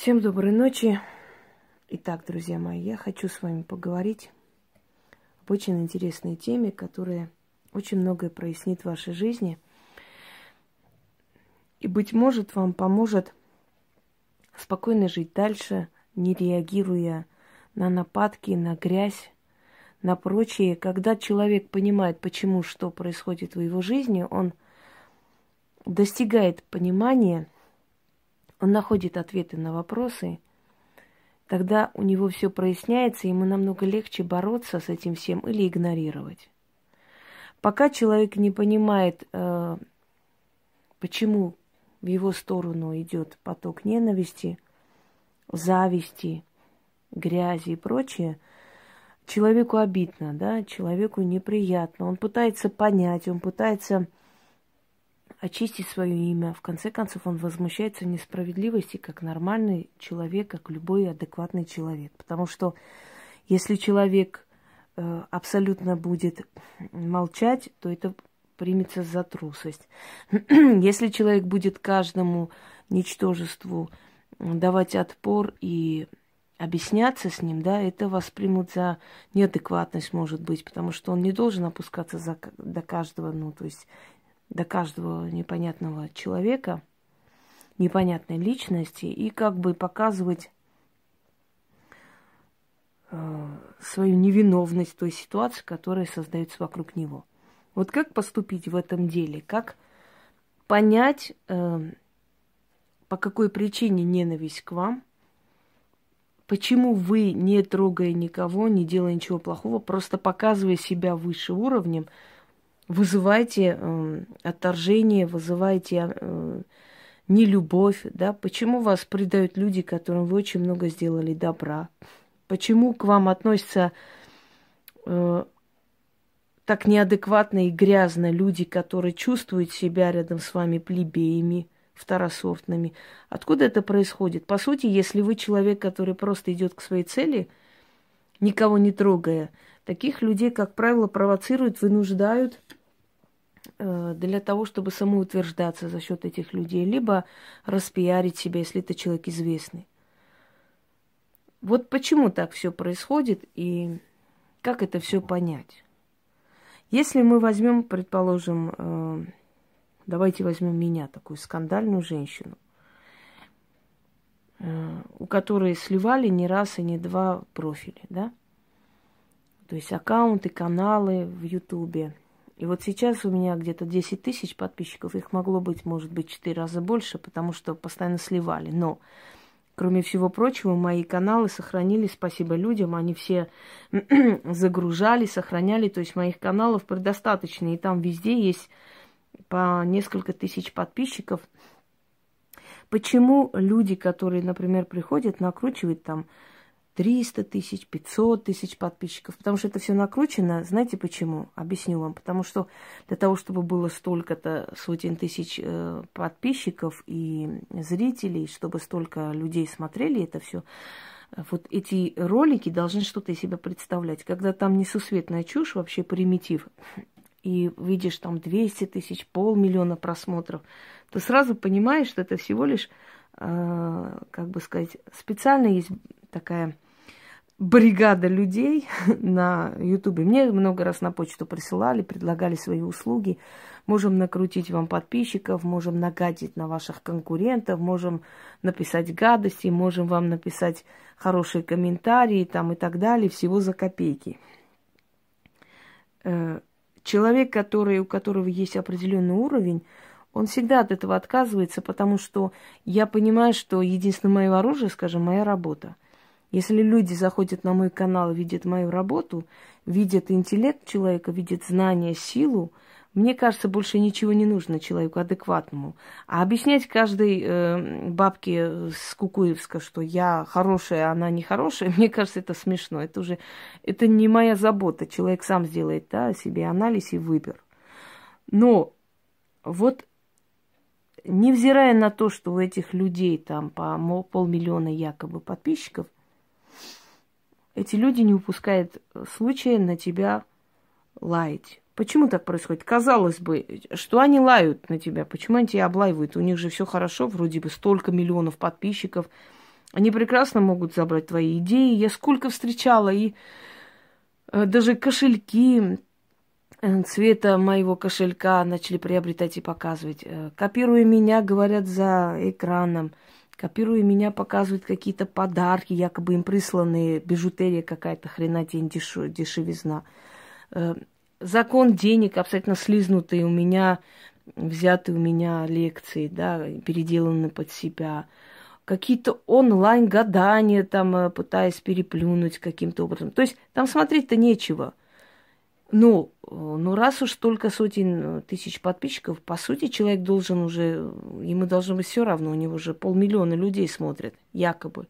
Всем доброй ночи. Итак, друзья мои, я хочу с вами поговорить об очень интересной теме, которая очень многое прояснит в вашей жизни. И, быть может, вам поможет спокойно жить дальше, не реагируя на нападки, на грязь, на прочее. Когда человек понимает, почему что происходит в его жизни, он достигает понимания – он находит ответы на вопросы, тогда у него все проясняется, ему намного легче бороться с этим всем или игнорировать. Пока человек не понимает, э, почему в его сторону идет поток ненависти, зависти, грязи и прочее, человеку обидно, да, человеку неприятно. Он пытается понять, он пытается очистить свое имя. В конце концов, он возмущается несправедливости, как нормальный человек, как любой адекватный человек. Потому что если человек э, абсолютно будет молчать, то это примется за трусость. если человек будет каждому ничтожеству давать отпор и объясняться с ним, да, это воспримут за неадекватность, может быть, потому что он не должен опускаться за, до каждого, ну, то есть до каждого непонятного человека, непонятной личности, и как бы показывать э, свою невиновность той ситуации, которая создается вокруг него. Вот как поступить в этом деле? Как понять, э, по какой причине ненависть к вам? Почему вы, не трогая никого, не делая ничего плохого, просто показывая себя выше уровнем – вызываете э, отторжение, вызываете э, нелюбовь, да? Почему вас предают люди, которым вы очень много сделали добра? Почему к вам относятся э, так неадекватно и грязно люди, которые чувствуют себя рядом с вами плебеями, второсортными? Откуда это происходит? По сути, если вы человек, который просто идет к своей цели, никого не трогая, таких людей, как правило, провоцируют, вынуждают для того, чтобы самоутверждаться за счет этих людей, либо распиарить себя, если это человек известный. Вот почему так все происходит и как это все понять. Если мы возьмем, предположим, э, давайте возьмем меня, такую скандальную женщину, э, у которой сливали не раз и не два профиля, да? То есть аккаунты, каналы в Ютубе – и вот сейчас у меня где-то 10 тысяч подписчиков, их могло быть, может быть, 4 раза больше, потому что постоянно сливали. Но, кроме всего прочего, мои каналы сохранили, спасибо людям, они все загружали, сохраняли, то есть моих каналов предостаточно, и там везде есть по несколько тысяч подписчиков. Почему люди, которые, например, приходят, накручивают там 300 тысяч, 500 тысяч подписчиков, потому что это все накручено. Знаете почему? Объясню вам. Потому что для того, чтобы было столько-то сотен тысяч э, подписчиков и зрителей, чтобы столько людей смотрели это все, вот эти ролики должны что-то из себя представлять. Когда там несусветная чушь, вообще примитив, и видишь там 200 тысяч, полмиллиона просмотров, то сразу понимаешь, что это всего лишь, э, как бы сказать, специально есть такая бригада людей на Ютубе. Мне много раз на почту присылали, предлагали свои услуги. Можем накрутить вам подписчиков, можем нагадить на ваших конкурентов, можем написать гадости, можем вам написать хорошие комментарии там и так далее, всего за копейки. Э, человек, который, у которого есть определенный уровень, он всегда от этого отказывается, потому что я понимаю, что единственное мое оружие, скажем, моя работа – если люди заходят на мой канал, видят мою работу, видят интеллект человека, видят знания, силу, мне кажется, больше ничего не нужно человеку адекватному. А объяснять каждой э, бабке с Кукуевска, что я хорошая, а она не хорошая, мне кажется, это смешно. Это уже это не моя забота. Человек сам сделает да, себе анализ и выбор. Но вот невзирая на то, что у этих людей там по полмиллиона якобы подписчиков – эти люди не упускают случая на тебя лаять. Почему так происходит? Казалось бы, что они лают на тебя, почему они тебя облаивают? У них же все хорошо, вроде бы столько миллионов подписчиков, Они прекрасно могут забрать твои идеи. Я сколько встречала, и э, даже кошельки э, цвета моего кошелька начали приобретать и показывать. Э, копируя меня, говорят за экраном. Копируя меня, показывают какие-то подарки, якобы им присланные, бижутерия какая-то, хренотень, деш... дешевизна. Закон денег абсолютно слизнутый у меня, взятые у меня лекции, да, переделаны под себя какие-то онлайн-гадания, там, э, пытаясь переплюнуть каким-то образом. То есть там смотреть-то нечего. Ну, э, ну, раз уж только сотен э, тысяч подписчиков, по сути, человек должен уже, ему должно быть все равно, у него уже полмиллиона людей смотрят, якобы.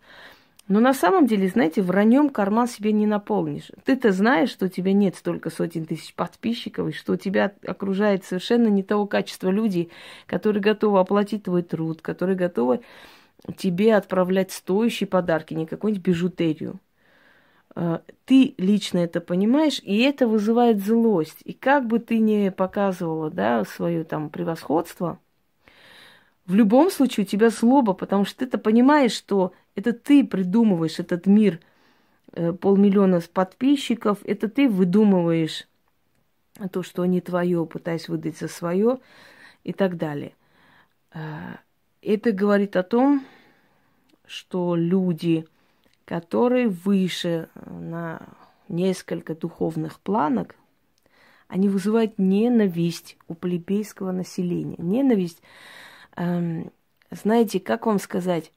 Но на самом деле, знаете, враньем карман себе не наполнишь. Ты-то знаешь, что у тебя нет столько сотен тысяч подписчиков, и что тебя окружает совершенно не того качества людей, которые готовы оплатить твой труд, которые готовы тебе отправлять стоящие подарки, не какую-нибудь бижутерию. А, ты лично это понимаешь, и это вызывает злость. И как бы ты ни показывала, да, свое там превосходство, в любом случае у тебя злоба, потому что ты-то понимаешь, что это ты придумываешь этот мир э, полмиллиона подписчиков, это ты выдумываешь то, что не твое, пытаясь выдать за свое и так далее. А, это говорит о том, что люди, которые выше э, на несколько духовных планок, они вызывают ненависть у плебейского населения. Ненависть, эм, знаете, как вам сказать,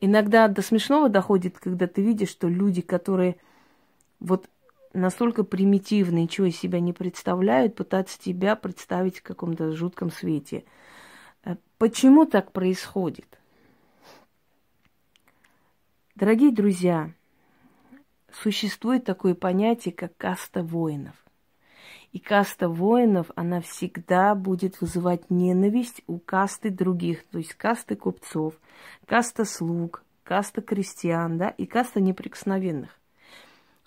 иногда до смешного доходит, когда ты видишь, что люди, которые вот настолько примитивны, ничего из себя не представляют, пытаются тебя представить в каком-то жутком свете – Э, почему так происходит? Дорогие друзья, существует такое понятие, как каста воинов. И каста воинов, она всегда будет вызывать ненависть у касты других, то есть касты купцов, каста слуг, каста крестьян, да, и каста неприкосновенных.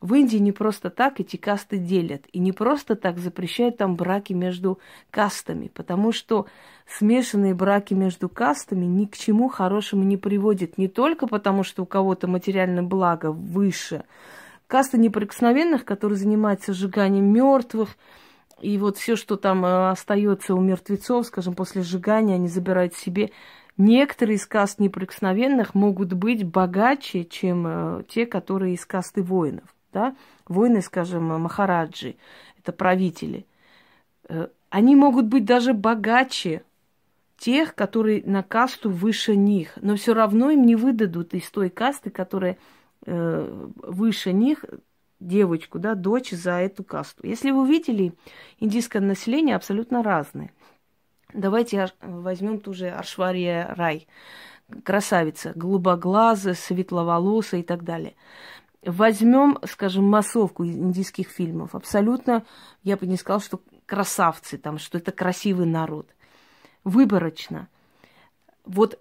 В Индии не просто так эти касты делят, и не просто так запрещают там браки между кастами, потому что смешанные браки между кастами ни к чему хорошему не приводят, не только потому, что у кого-то материальное благо выше. Каста неприкосновенных, которые занимаются сжиганием мертвых, и вот все, что там э, остается у мертвецов, скажем, после сжигания, они забирают себе. Некоторые из каст неприкосновенных могут быть богаче, чем э, те, которые из касты воинов да, воины, скажем, махараджи, это правители, э, они могут быть даже богаче тех, которые на касту выше них, но все равно им не выдадут из той касты, которая э, выше них, девочку, да, дочь за эту касту. Если вы увидели, индийское население абсолютно разное. Давайте возьмем ту же Аршвария Рай, красавица, голубоглазая, светловолосая и так далее. Возьмем, скажем, массовку индийских фильмов. Абсолютно, я бы не сказала, что красавцы там, что это красивый народ. Выборочно. Вот,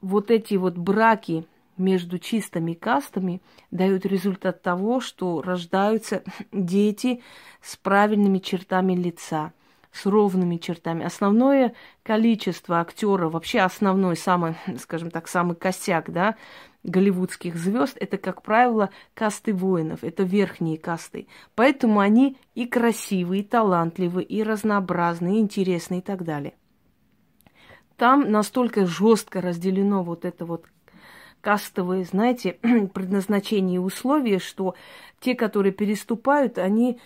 вот эти вот браки между чистыми кастами дают результат того, что рождаются дети с правильными чертами лица, с ровными чертами. Основное количество актеров, вообще основной, самый, скажем так, самый косяк, да, голливудских звезд, это, как правило, касты воинов, это верхние касты. Поэтому они и красивые, и талантливые, и разнообразные, и интересные и так далее. Там настолько жестко разделено вот это вот кастовые, знаете, предназначение и условия, что те, которые переступают, они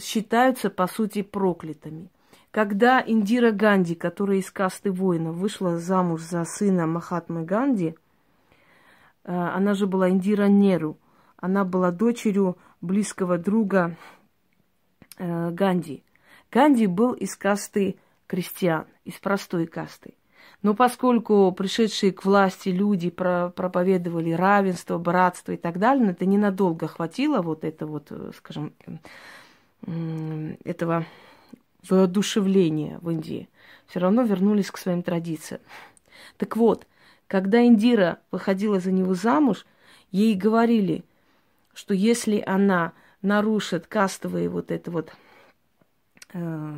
считаются, по сути, проклятыми. Когда Индира Ганди, которая из касты воинов, вышла замуж за сына Махатмы Ганди – она же была Индира Неру. Она была дочерью близкого друга э, Ганди. Ганди был из касты крестьян, из простой касты. Но поскольку пришедшие к власти люди проповедовали равенство, братство и так далее, это ненадолго хватило вот это вот, э, скажем, этого воодушевления в Индии. Все равно вернулись к своим традициям. Так вот, когда Индира выходила за него замуж, ей говорили, что если она нарушит кастовый вот это вот э,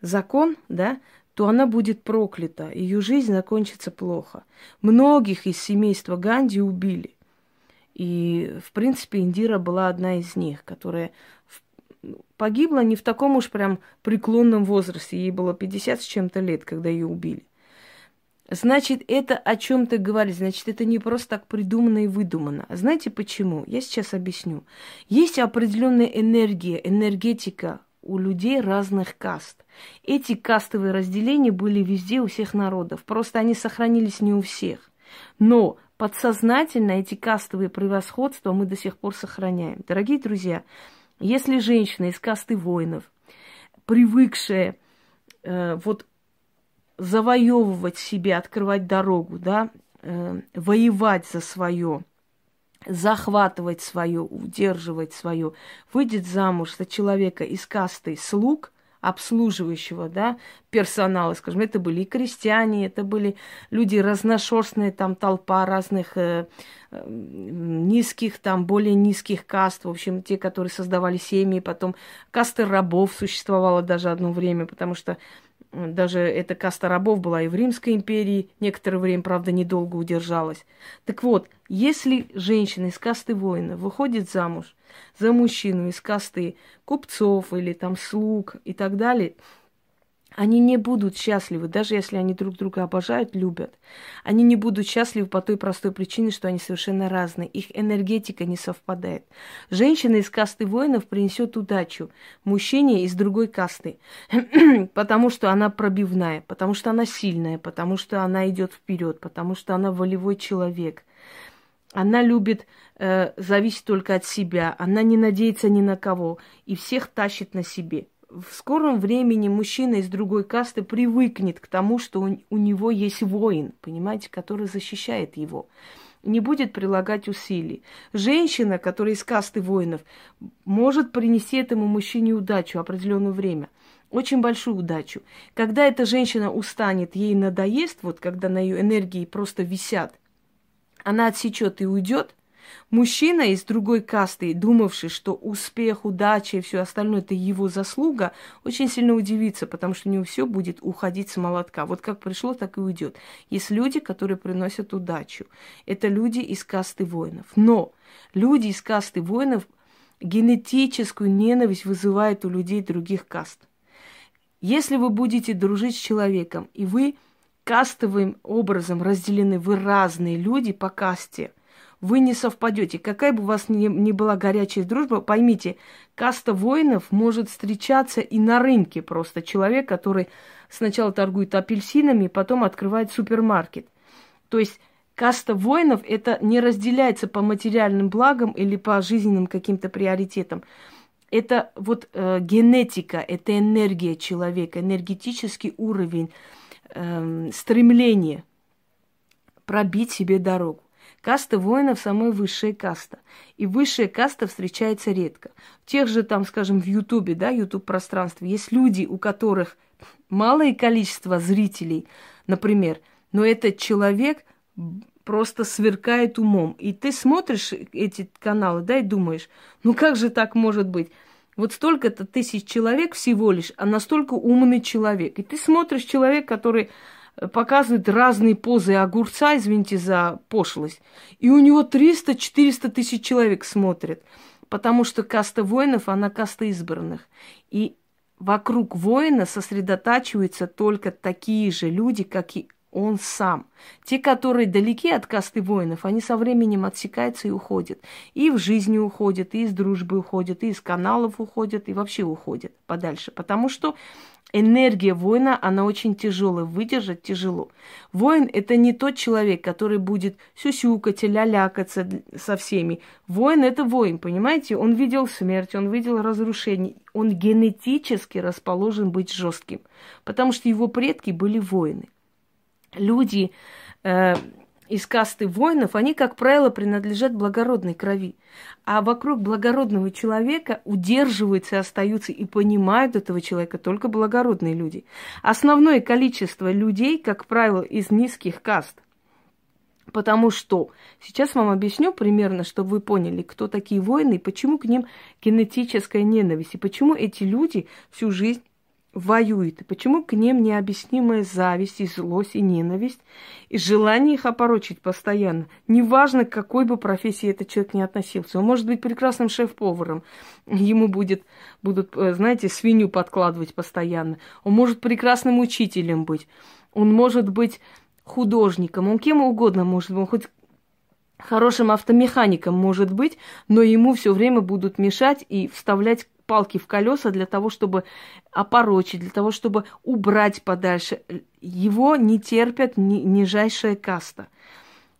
закон, да, то она будет проклята, ее жизнь закончится плохо. Многих из семейства Ганди убили. И, в принципе, Индира была одна из них, которая погибла не в таком уж прям преклонном возрасте. Ей было 50 с чем-то лет, когда ее убили. Значит, это о чем-то говорит. Значит, это не просто так придумано и выдумано. Знаете почему? Я сейчас объясню. Есть определенная энергия, энергетика у людей разных каст. Эти кастовые разделения были везде у всех народов. Просто они сохранились не у всех. Но подсознательно эти кастовые превосходства мы до сих пор сохраняем. Дорогие друзья, если женщина из касты воинов, привыкшая э, вот завоевывать себе, открывать дорогу, да, э, воевать за свое, захватывать свое, удерживать свое, выйдет замуж за человека из касты слуг, обслуживающего, да, персонала, скажем, это были и крестьяне, это были люди разношерстные, там толпа разных э, э, низких, там более низких каст, в общем, те, которые создавали семьи, потом касты рабов существовало даже одно время, потому что даже эта каста рабов была и в Римской империи, некоторое время, правда, недолго удержалась. Так вот, если женщина из касты воина выходит замуж за мужчину из касты купцов или там слуг и так далее – они не будут счастливы, даже если они друг друга обожают, любят. Они не будут счастливы по той простой причине, что они совершенно разные. Их энергетика не совпадает. Женщина из касты воинов принесет удачу мужчине из другой касты, потому что она пробивная, потому что она сильная, потому что она идет вперед, потому что она волевой человек. Она любит э, зависеть только от себя, она не надеется ни на кого и всех тащит на себе в скором времени мужчина из другой касты привыкнет к тому, что у, него есть воин, понимаете, который защищает его. Не будет прилагать усилий. Женщина, которая из касты воинов, может принести этому мужчине удачу определенное время. Очень большую удачу. Когда эта женщина устанет, ей надоест, вот когда на ее энергии просто висят, она отсечет и уйдет – Мужчина из другой касты, думавший, что успех, удача и все остальное это его заслуга, очень сильно удивится, потому что у него все будет уходить с молотка. Вот как пришло, так и уйдет. Есть люди, которые приносят удачу. Это люди из касты воинов. Но люди из касты воинов генетическую ненависть вызывают у людей других каст. Если вы будете дружить с человеком, и вы кастовым образом разделены, вы разные люди по касте – вы не совпадете. Какая бы у вас ни, ни была горячая дружба, поймите, каста воинов может встречаться и на рынке просто. Человек, который сначала торгует апельсинами, потом открывает супермаркет. То есть каста воинов это не разделяется по материальным благам или по жизненным каким-то приоритетам. Это вот э, генетика, это энергия человека, энергетический уровень, э, стремление пробить себе дорогу. Каста воинов самая высшая каста. И высшая каста встречается редко. В тех же, там, скажем, в Ютубе, да, Ютуб пространстве, есть люди, у которых малое количество зрителей, например, но этот человек просто сверкает умом. И ты смотришь эти каналы, да, и думаешь, ну как же так может быть? Вот столько-то тысяч человек всего лишь, а настолько умный человек. И ты смотришь человек, который показывает разные позы огурца, извините за пошлость. И у него 300-400 тысяч человек смотрят. Потому что каста воинов, она каста избранных. И вокруг воина сосредотачиваются только такие же люди, как и он сам. Те, которые далеки от касты воинов, они со временем отсекаются и уходят. И в жизни уходят, и из дружбы уходят, и из каналов уходят, и вообще уходят подальше. Потому что энергия воина, она очень тяжелая, выдержать тяжело. Воин – это не тот человек, который будет сюсюкать лялякаться со всеми. Воин – это воин, понимаете? Он видел смерть, он видел разрушение. Он генетически расположен быть жестким, потому что его предки были воины. Люди э, из касты воинов, они, как правило, принадлежат благородной крови. А вокруг благородного человека удерживаются, остаются и понимают этого человека только благородные люди. Основное количество людей, как правило, из низких каст. Потому что сейчас вам объясню примерно, чтобы вы поняли, кто такие воины и почему к ним генетическая ненависть, и почему эти люди всю жизнь воюет. И почему к ним необъяснимая зависть и злость и ненависть, и желание их опорочить постоянно. Неважно, к какой бы профессии этот человек не относился. Он может быть прекрасным шеф-поваром, ему будет, будут, э, знаете, свинью подкладывать постоянно. Он может прекрасным учителем быть. Он может быть художником, он кем угодно может быть, он хоть хорошим автомехаником может быть, но ему все время будут мешать и вставлять палки в колеса для того, чтобы опорочить, для того, чтобы убрать подальше. Его не терпят ни, нижайшая каста.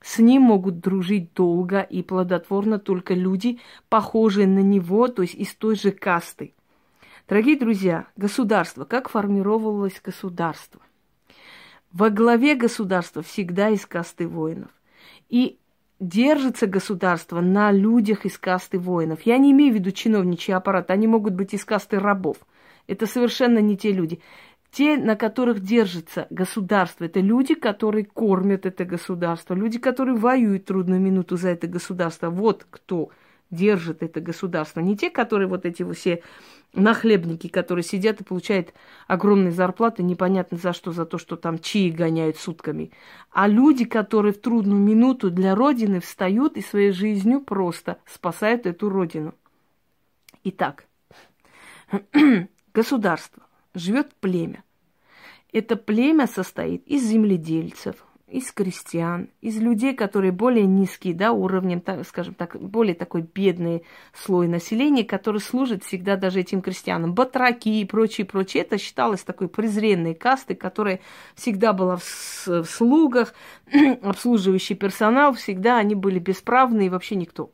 С ним могут дружить долго и плодотворно только люди, похожие на него, то есть из той же касты. Дорогие друзья, государство, как формировалось государство? Во главе государства всегда из касты воинов. И держится государство на людях из касты воинов. Я не имею в виду чиновничий аппарат, они могут быть из касты рабов. Это совершенно не те люди. Те, на которых держится государство, это люди, которые кормят это государство, люди, которые воюют трудную минуту за это государство. Вот кто держит это государство. Не те, которые вот эти все нахлебники, которые сидят и получают огромные зарплаты, непонятно за что, за то, что там чаи гоняют сутками. А люди, которые в трудную минуту для Родины встают и своей жизнью просто спасают эту Родину. Итак, государство, живет племя. Это племя состоит из земледельцев, из крестьян, из людей, которые более низкие, да, уровнем, так, скажем так, более такой бедный слой населения, который служит всегда даже этим крестьянам. Батраки и прочее, прочее. Это считалось такой презренной кастой, которая всегда была в, в слугах, обслуживающий персонал, всегда они были бесправны и вообще никто.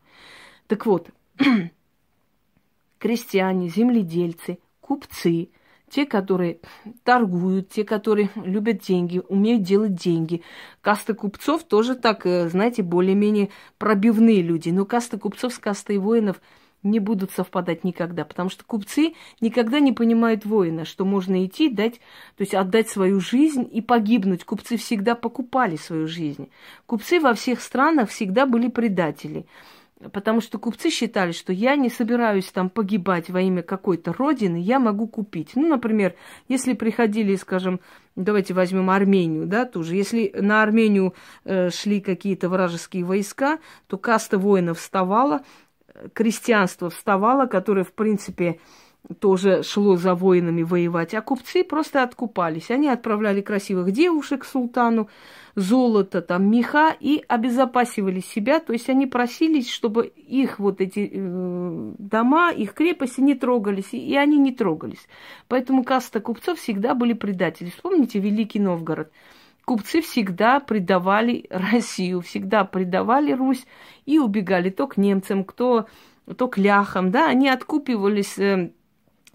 Так вот, крестьяне, земледельцы, купцы – те, которые торгуют, те, которые любят деньги, умеют делать деньги. Каста купцов тоже так, э, знаете, более-менее пробивные люди. Но каста купцов с кастой воинов не будут совпадать никогда, потому что купцы никогда не понимают воина, что можно идти, дать, то есть отдать свою жизнь и погибнуть. Купцы всегда покупали свою жизнь. Купцы во всех странах всегда были предатели. Потому что купцы считали, что я не собираюсь там погибать во имя какой-то родины, я могу купить. Ну, например, если приходили, скажем, давайте возьмем Армению, да, тоже. Если на Армению э, шли какие-то вражеские войска, то каста воинов вставала, э, крестьянство вставало, которое, в принципе, тоже шло за воинами воевать, а купцы просто откупались. Они отправляли красивых девушек к султану, золото, там, меха и обезопасивали себя. То есть они просились, чтобы их вот эти э, дома, их крепости не трогались, и они не трогались. Поэтому каста купцов всегда были предатели. Вспомните Великий Новгород. Купцы всегда предавали Россию, всегда предавали Русь и убегали то к немцам, кто, то к ляхам, да, они откупивались э,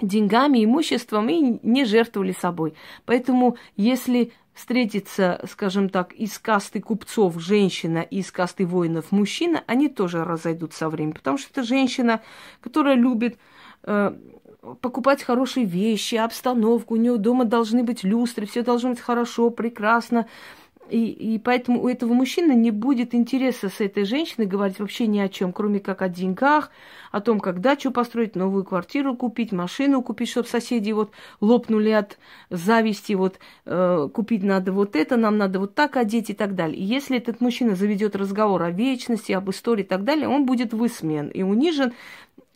деньгами, имуществом и не жертвовали собой. Поэтому, если встретится, скажем так, из касты купцов женщина и из касты воинов мужчина, они тоже разойдутся со временем. Потому что это женщина, которая любит э, покупать хорошие вещи, обстановку, у нее дома должны быть люстры, все должно быть хорошо, прекрасно. И, и поэтому у этого мужчины не будет интереса с этой женщиной говорить вообще ни о чем, кроме как о деньгах, о том, как дачу построить, новую квартиру купить, машину купить, чтобы соседи вот лопнули от зависти, вот э, купить надо вот это, нам надо вот так одеть и так далее. И если этот мужчина заведет разговор о вечности, об истории и так далее, он будет высмеян и унижен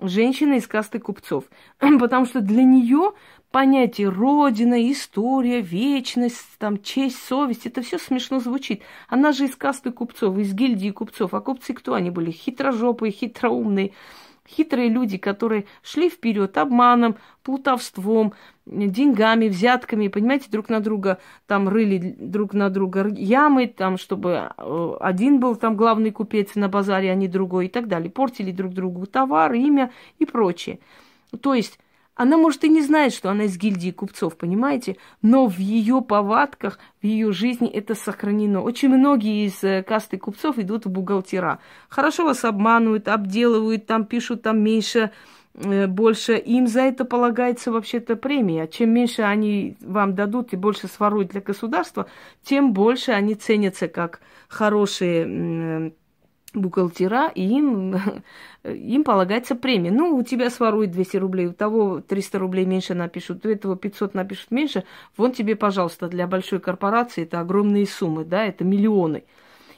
женщиной из касты купцов. Потому что для нее понятие родина, история, вечность, там, честь, совесть, это все смешно звучит. Она же из касты купцов, из гильдии купцов. А купцы кто они были? Хитрожопые, хитроумные, хитрые люди, которые шли вперед обманом, плутовством, деньгами, взятками, понимаете, друг на друга там рыли друг на друга ямы, там, чтобы э, один был там главный купец на базаре, а не другой и так далее. Портили друг другу товар, имя и прочее. То есть она, может, и не знает, что она из гильдии купцов, понимаете? Но в ее повадках, в ее жизни это сохранено. Очень многие из э, касты купцов идут в бухгалтера. Хорошо вас обманывают, обделывают, там пишут там меньше, э, больше. Им за это полагается вообще-то премия. Чем меньше они вам дадут и больше своруют для государства, тем больше они ценятся как хорошие бухгалтера, и им, им полагается премия. Ну, у тебя сворует 200 рублей, у того 300 рублей меньше напишут, у этого 500 напишут меньше. Вон тебе, пожалуйста, для большой корпорации это огромные суммы, да, это миллионы.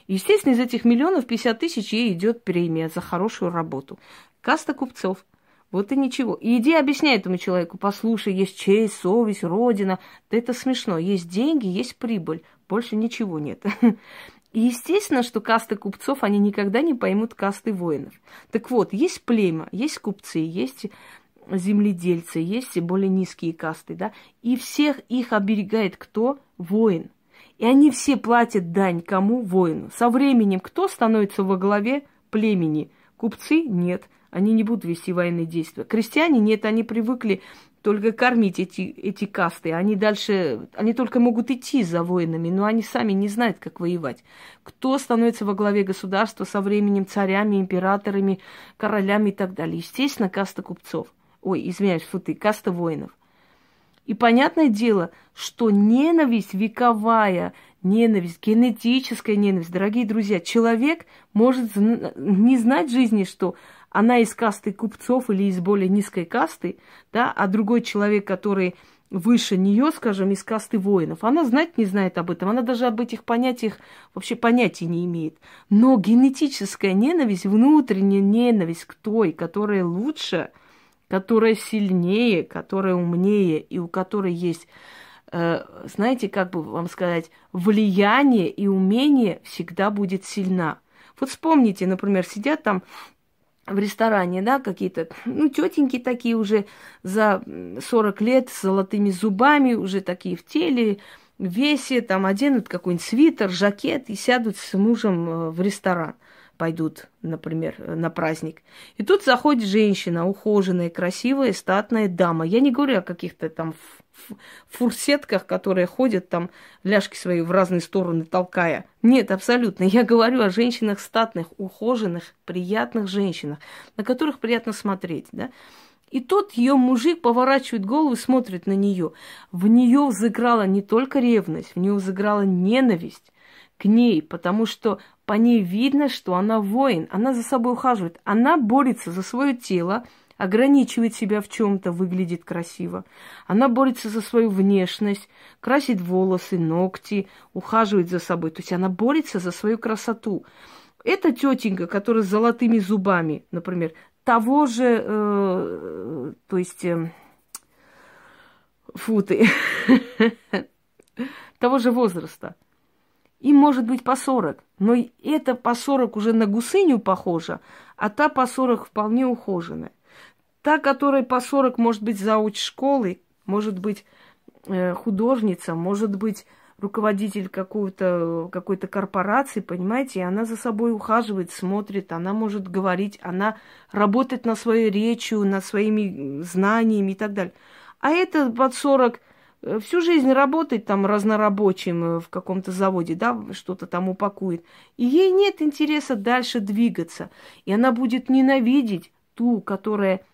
Естественно, из этих миллионов 50 тысяч ей идет премия за хорошую работу. Каста купцов. Вот и ничего. И иди объясняй этому человеку, послушай, есть честь, совесть, родина. Да это смешно. Есть деньги, есть прибыль. Больше ничего нет. И естественно, что касты купцов, они никогда не поймут касты воинов. Так вот, есть племя, есть купцы, есть земледельцы, есть более низкие касты, да, и всех их оберегает кто? Воин. И они все платят дань кому? Воину. Со временем кто становится во главе племени? Купцы? Нет. Они не будут вести военные действия. Крестьяне? Нет, они привыкли только кормить эти, эти касты. Они дальше, они только могут идти за воинами, но они сами не знают, как воевать. Кто становится во главе государства со временем царями, императорами, королями и так далее? Естественно, каста купцов. Ой, извиняюсь, фу ты, каста воинов. И понятное дело, что ненависть вековая, ненависть, генетическая ненависть, дорогие друзья, человек может не знать жизни, что она из касты купцов или из более низкой касты, да, а другой человек, который выше нее, скажем, из касты воинов, она знать не знает об этом, она даже об этих понятиях вообще понятия не имеет. Но генетическая ненависть, внутренняя ненависть к той, которая лучше, которая сильнее, которая умнее и у которой есть, э, знаете, как бы вам сказать, влияние и умение всегда будет сильна. Вот вспомните, например, сидят там в ресторане, да, какие-то, ну, тетеньки такие уже за 40 лет с золотыми зубами, уже такие в теле, в весе, там оденут какой-нибудь свитер, жакет и сядут с мужем э, в ресторан пойдут, например, на праздник. И тут заходит женщина, ухоженная, красивая, статная дама. Я не говорю о каких-то там фурсетках, которые ходят там, ляжки свои в разные стороны толкая. Нет, абсолютно. Я говорю о женщинах статных, ухоженных, приятных женщинах, на которых приятно смотреть, да. И тот ее мужик поворачивает голову и смотрит на нее. В нее взыграла не только ревность, в нее взыграла ненависть к ней, потому что по ней видно, что она воин, она за собой ухаживает, она борется за свое тело, ограничивает себя в чем-то, выглядит красиво. Она борется за свою внешность, красит волосы, ногти, ухаживает за собой. То есть она борется за свою красоту. Эта тетенька, которая с золотыми зубами, например, того же, э, то есть, э, фу ты, того же возраста – им может быть по 40, но это по 40 уже на гусыню похоже, а та по 40 вполне ухоженная. Та, которая по 40 может быть зауч школы, может быть э, художница, может быть руководитель какой-то какой корпорации, понимаете, и она за собой ухаживает, смотрит, она может говорить, она работает над своей речью, над своими знаниями и так далее. А это под 40 Э, всю жизнь работает там разнорабочим э, в каком-то заводе, да, что-то там упакует. И ей нет интереса дальше двигаться. И она будет ненавидеть ту, которая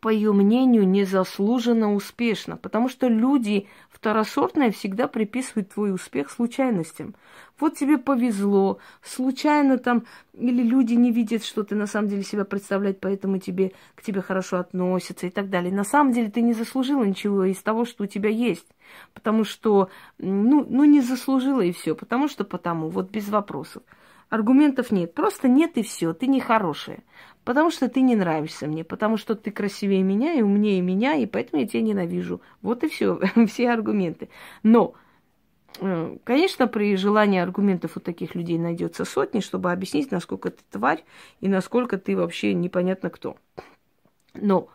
по ее мнению, незаслуженно успешно. Потому что люди второсортные всегда приписывают твой успех случайностям. Вот тебе повезло, случайно там, или люди не видят, что ты на самом деле себя представляешь, поэтому тебе, к тебе хорошо относятся и так далее. На самом деле ты не заслужила ничего из того, что у тебя есть. Потому что, ну, ну не заслужила и все. Потому что потому, вот без вопросов. Аргументов нет, просто нет и все, ты не хорошая. Потому что ты не нравишься мне, потому что ты красивее меня и умнее меня, и поэтому я тебя ненавижу. Вот и все, все аргументы. Но, э, конечно, при желании аргументов у таких людей найдется сотни, чтобы объяснить, насколько ты тварь и насколько ты вообще непонятно кто. Но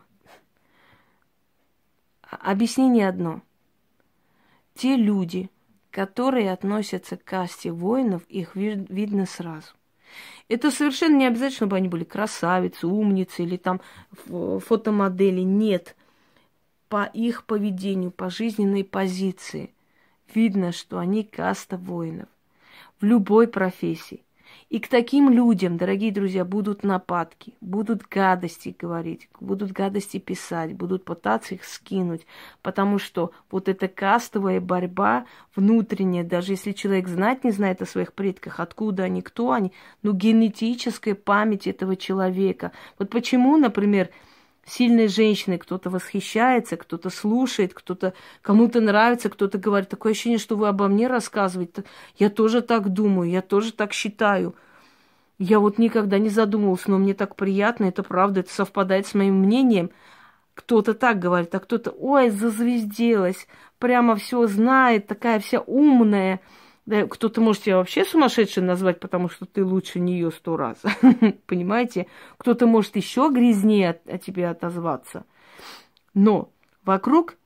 объяснение одно. Те люди, которые относятся к касте воинов, их видно сразу. Это совершенно не обязательно, чтобы они были красавицы, умницы или там фотомодели. Нет. По их поведению, по жизненной позиции видно, что они каста воинов в любой профессии. И к таким людям, дорогие друзья, будут нападки, будут гадости говорить, будут гадости писать, будут пытаться их скинуть, потому что вот эта кастовая борьба внутренняя, даже если человек знать не знает о своих предках, откуда они, кто они, ну генетическая память этого человека. Вот почему, например, сильной женщиной кто-то восхищается, кто-то слушает, кто-то кому-то нравится, кто-то говорит, такое ощущение, что вы обо мне рассказываете. Я тоже так думаю, я тоже так считаю. Я вот никогда не задумывался, но мне так приятно, это правда, это совпадает с моим мнением. Кто-то так говорит, а кто-то, ой, зазвезделась, прямо все знает, такая вся умная. Да, кто-то может тебя вообще сумасшедшей назвать, потому что ты лучше нее сто раз. Понимаете? Кто-то может еще грязнее о тебе отозваться. Но вокруг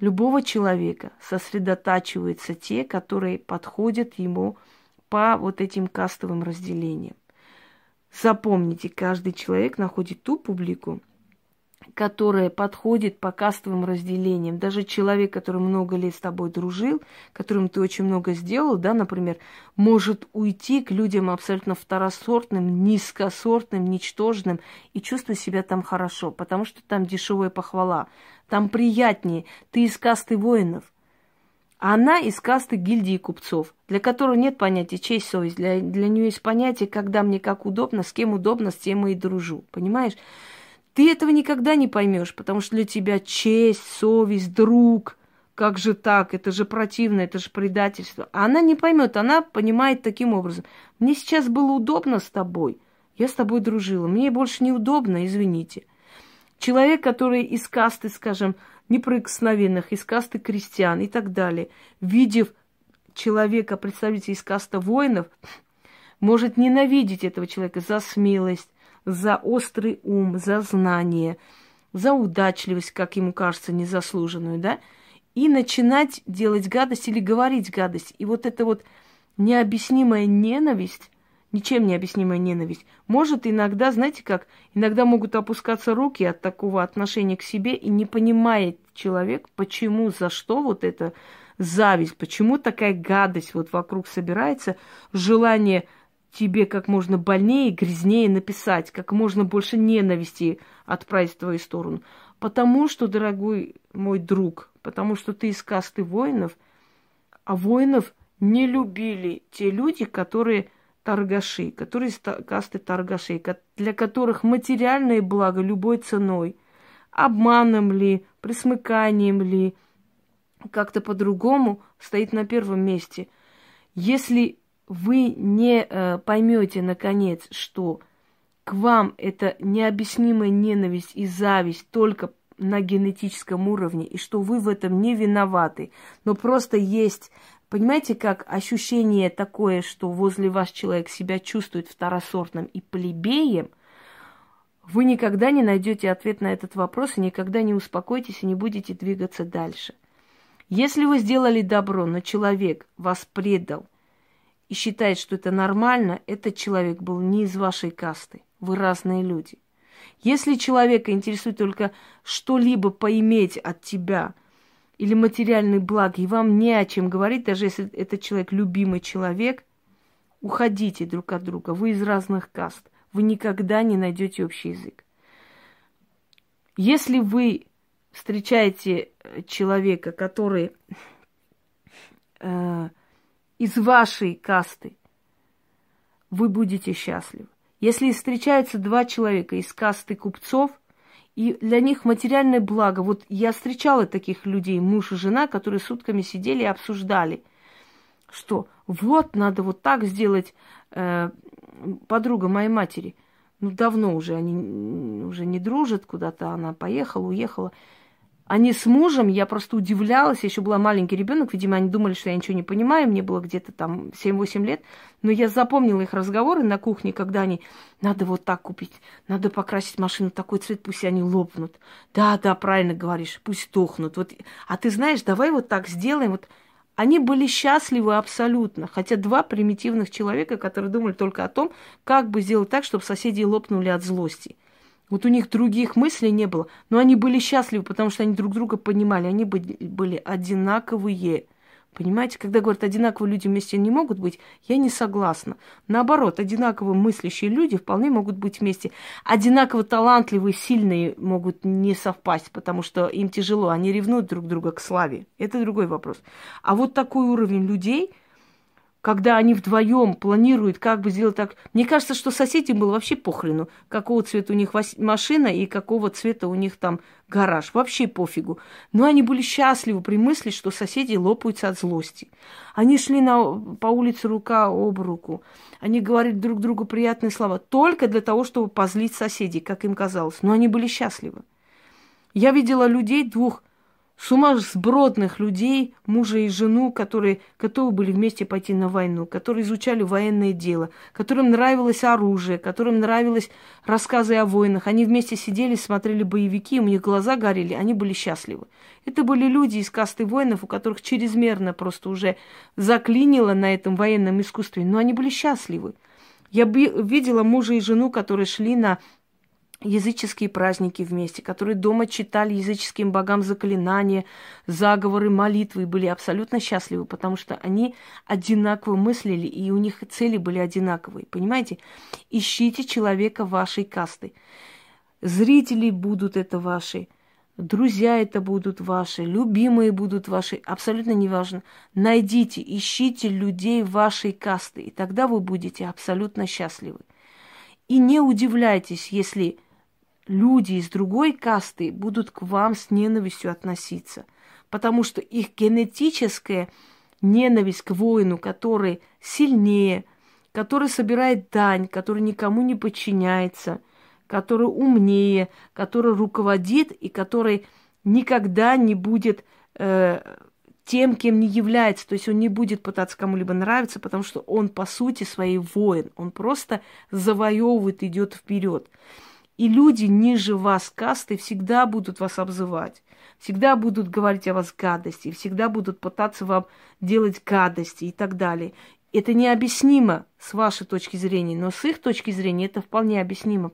любого человека сосредотачиваются те, которые подходят ему по вот этим кастовым разделениям. Запомните, каждый человек находит ту публику, которая подходит по кастовым разделениям. Даже человек, который много лет с тобой дружил, которым ты очень много сделал, да, например, может уйти к людям абсолютно второсортным, низкосортным, ничтожным и чувствовать себя там хорошо, потому что там дешевая похвала, там приятнее, ты из касты воинов. А она из касты гильдии купцов, для которой нет понятия честь, совесть. Для, для нее есть понятие, когда мне как удобно, с кем удобно, с тем и дружу. Понимаешь? Ты этого никогда не поймешь, потому что для тебя честь, совесть, друг, как же так, это же противно, это же предательство. А она не поймет, она понимает таким образом. Мне сейчас было удобно с тобой, я с тобой дружила, мне больше неудобно, извините. Человек, который из касты, скажем, неприкосновенных, из касты крестьян и так далее, видев человека, представителя из каста воинов, может ненавидеть этого человека за смелость, за острый ум, за знание, за удачливость, как ему кажется, незаслуженную, да, и начинать делать гадость или говорить гадость. И вот эта вот необъяснимая ненависть, ничем не объяснимая ненависть, может иногда, знаете как, иногда могут опускаться руки от такого отношения к себе, и не понимает человек, почему, за что вот это зависть, почему такая гадость вот вокруг собирается, желание тебе как можно больнее, грязнее написать, как можно больше ненависти отправить в твою сторону. Потому что, дорогой мой друг, потому что ты из касты воинов, а воинов не любили те люди, которые торгаши, которые из касты торгашей, для которых материальное благо любой ценой, обманом ли, присмыканием ли, как-то по-другому стоит на первом месте. Если вы не э, поймете, наконец, что к вам это необъяснимая ненависть и зависть только на генетическом уровне, и что вы в этом не виноваты, но просто есть, понимаете, как ощущение такое, что возле вас человек себя чувствует второсортным и плебеем, вы никогда не найдете ответ на этот вопрос и никогда не успокойтесь и не будете двигаться дальше. Если вы сделали добро, но человек вас предал, и считает, что это нормально, этот человек был не из вашей касты. Вы разные люди. Если человека интересует только что-либо поиметь от тебя или материальный благ, и вам не о чем говорить, даже если этот человек любимый человек, уходите друг от друга. Вы из разных каст. Вы никогда не найдете общий язык. Если вы встречаете э, человека, который э, из вашей касты, вы будете счастливы. Если встречаются два человека из касты купцов, и для них материальное благо. Вот я встречала таких людей, муж и жена, которые сутками сидели и обсуждали, что вот надо вот так сделать. Э, подруга моей матери, ну давно уже они уже не дружат, куда-то она поехала, уехала. Они с мужем, я просто удивлялась, я еще была маленький ребенок, видимо, они думали, что я ничего не понимаю, мне было где-то там 7-8 лет, но я запомнила их разговоры на кухне, когда они, надо вот так купить, надо покрасить машину такой цвет, пусть они лопнут. Да, да, правильно говоришь, пусть тухнут. Вот, а ты знаешь, давай вот так сделаем, вот они были счастливы абсолютно, хотя два примитивных человека, которые думали только о том, как бы сделать так, чтобы соседи лопнули от злости. Вот у них других мыслей не было. Но они были счастливы, потому что они друг друга понимали. Они были одинаковые. Понимаете, когда говорят, одинаковые люди вместе не могут быть, я не согласна. Наоборот, одинаково мыслящие люди вполне могут быть вместе. Одинаково талантливые, сильные могут не совпасть, потому что им тяжело, они ревнуют друг друга к славе. Это другой вопрос. А вот такой уровень людей – когда они вдвоем планируют, как бы сделать так. Мне кажется, что соседям было вообще похрену, какого цвета у них машина и какого цвета у них там гараж. Вообще пофигу. Но они были счастливы при мысли, что соседи лопаются от злости. Они шли на, по улице рука об руку. Они говорили друг другу приятные слова только для того, чтобы позлить соседей, как им казалось. Но они были счастливы. Я видела людей двух сумасбродных людей, мужа и жену, которые готовы были вместе пойти на войну, которые изучали военное дело, которым нравилось оружие, которым нравились рассказы о войнах. Они вместе сидели, смотрели боевики, у них глаза горели, они были счастливы. Это были люди из касты воинов, у которых чрезмерно просто уже заклинило на этом военном искусстве, но они были счастливы. Я видела мужа и жену, которые шли на языческие праздники вместе, которые дома читали языческим богам заклинания, заговоры, молитвы и были абсолютно счастливы, потому что они одинаково мыслили, и у них цели были одинаковые. Понимаете? Ищите человека вашей касты. Зрители будут это ваши, друзья это будут ваши, любимые будут ваши, абсолютно неважно. Найдите, ищите людей вашей касты, и тогда вы будете абсолютно счастливы. И не удивляйтесь, если люди из другой касты будут к вам с ненавистью относиться, потому что их генетическая ненависть к воину, который сильнее, который собирает дань, который никому не подчиняется, который умнее, который руководит и который никогда не будет э, тем, кем не является. То есть он не будет пытаться кому-либо нравиться, потому что он по сути своей воин. Он просто завоевывает, идет вперед. И люди ниже вас касты всегда будут вас обзывать, всегда будут говорить о вас гадости, всегда будут пытаться вам делать гадости и так далее. Это необъяснимо с вашей точки зрения, но с их точки зрения это вполне объяснимо.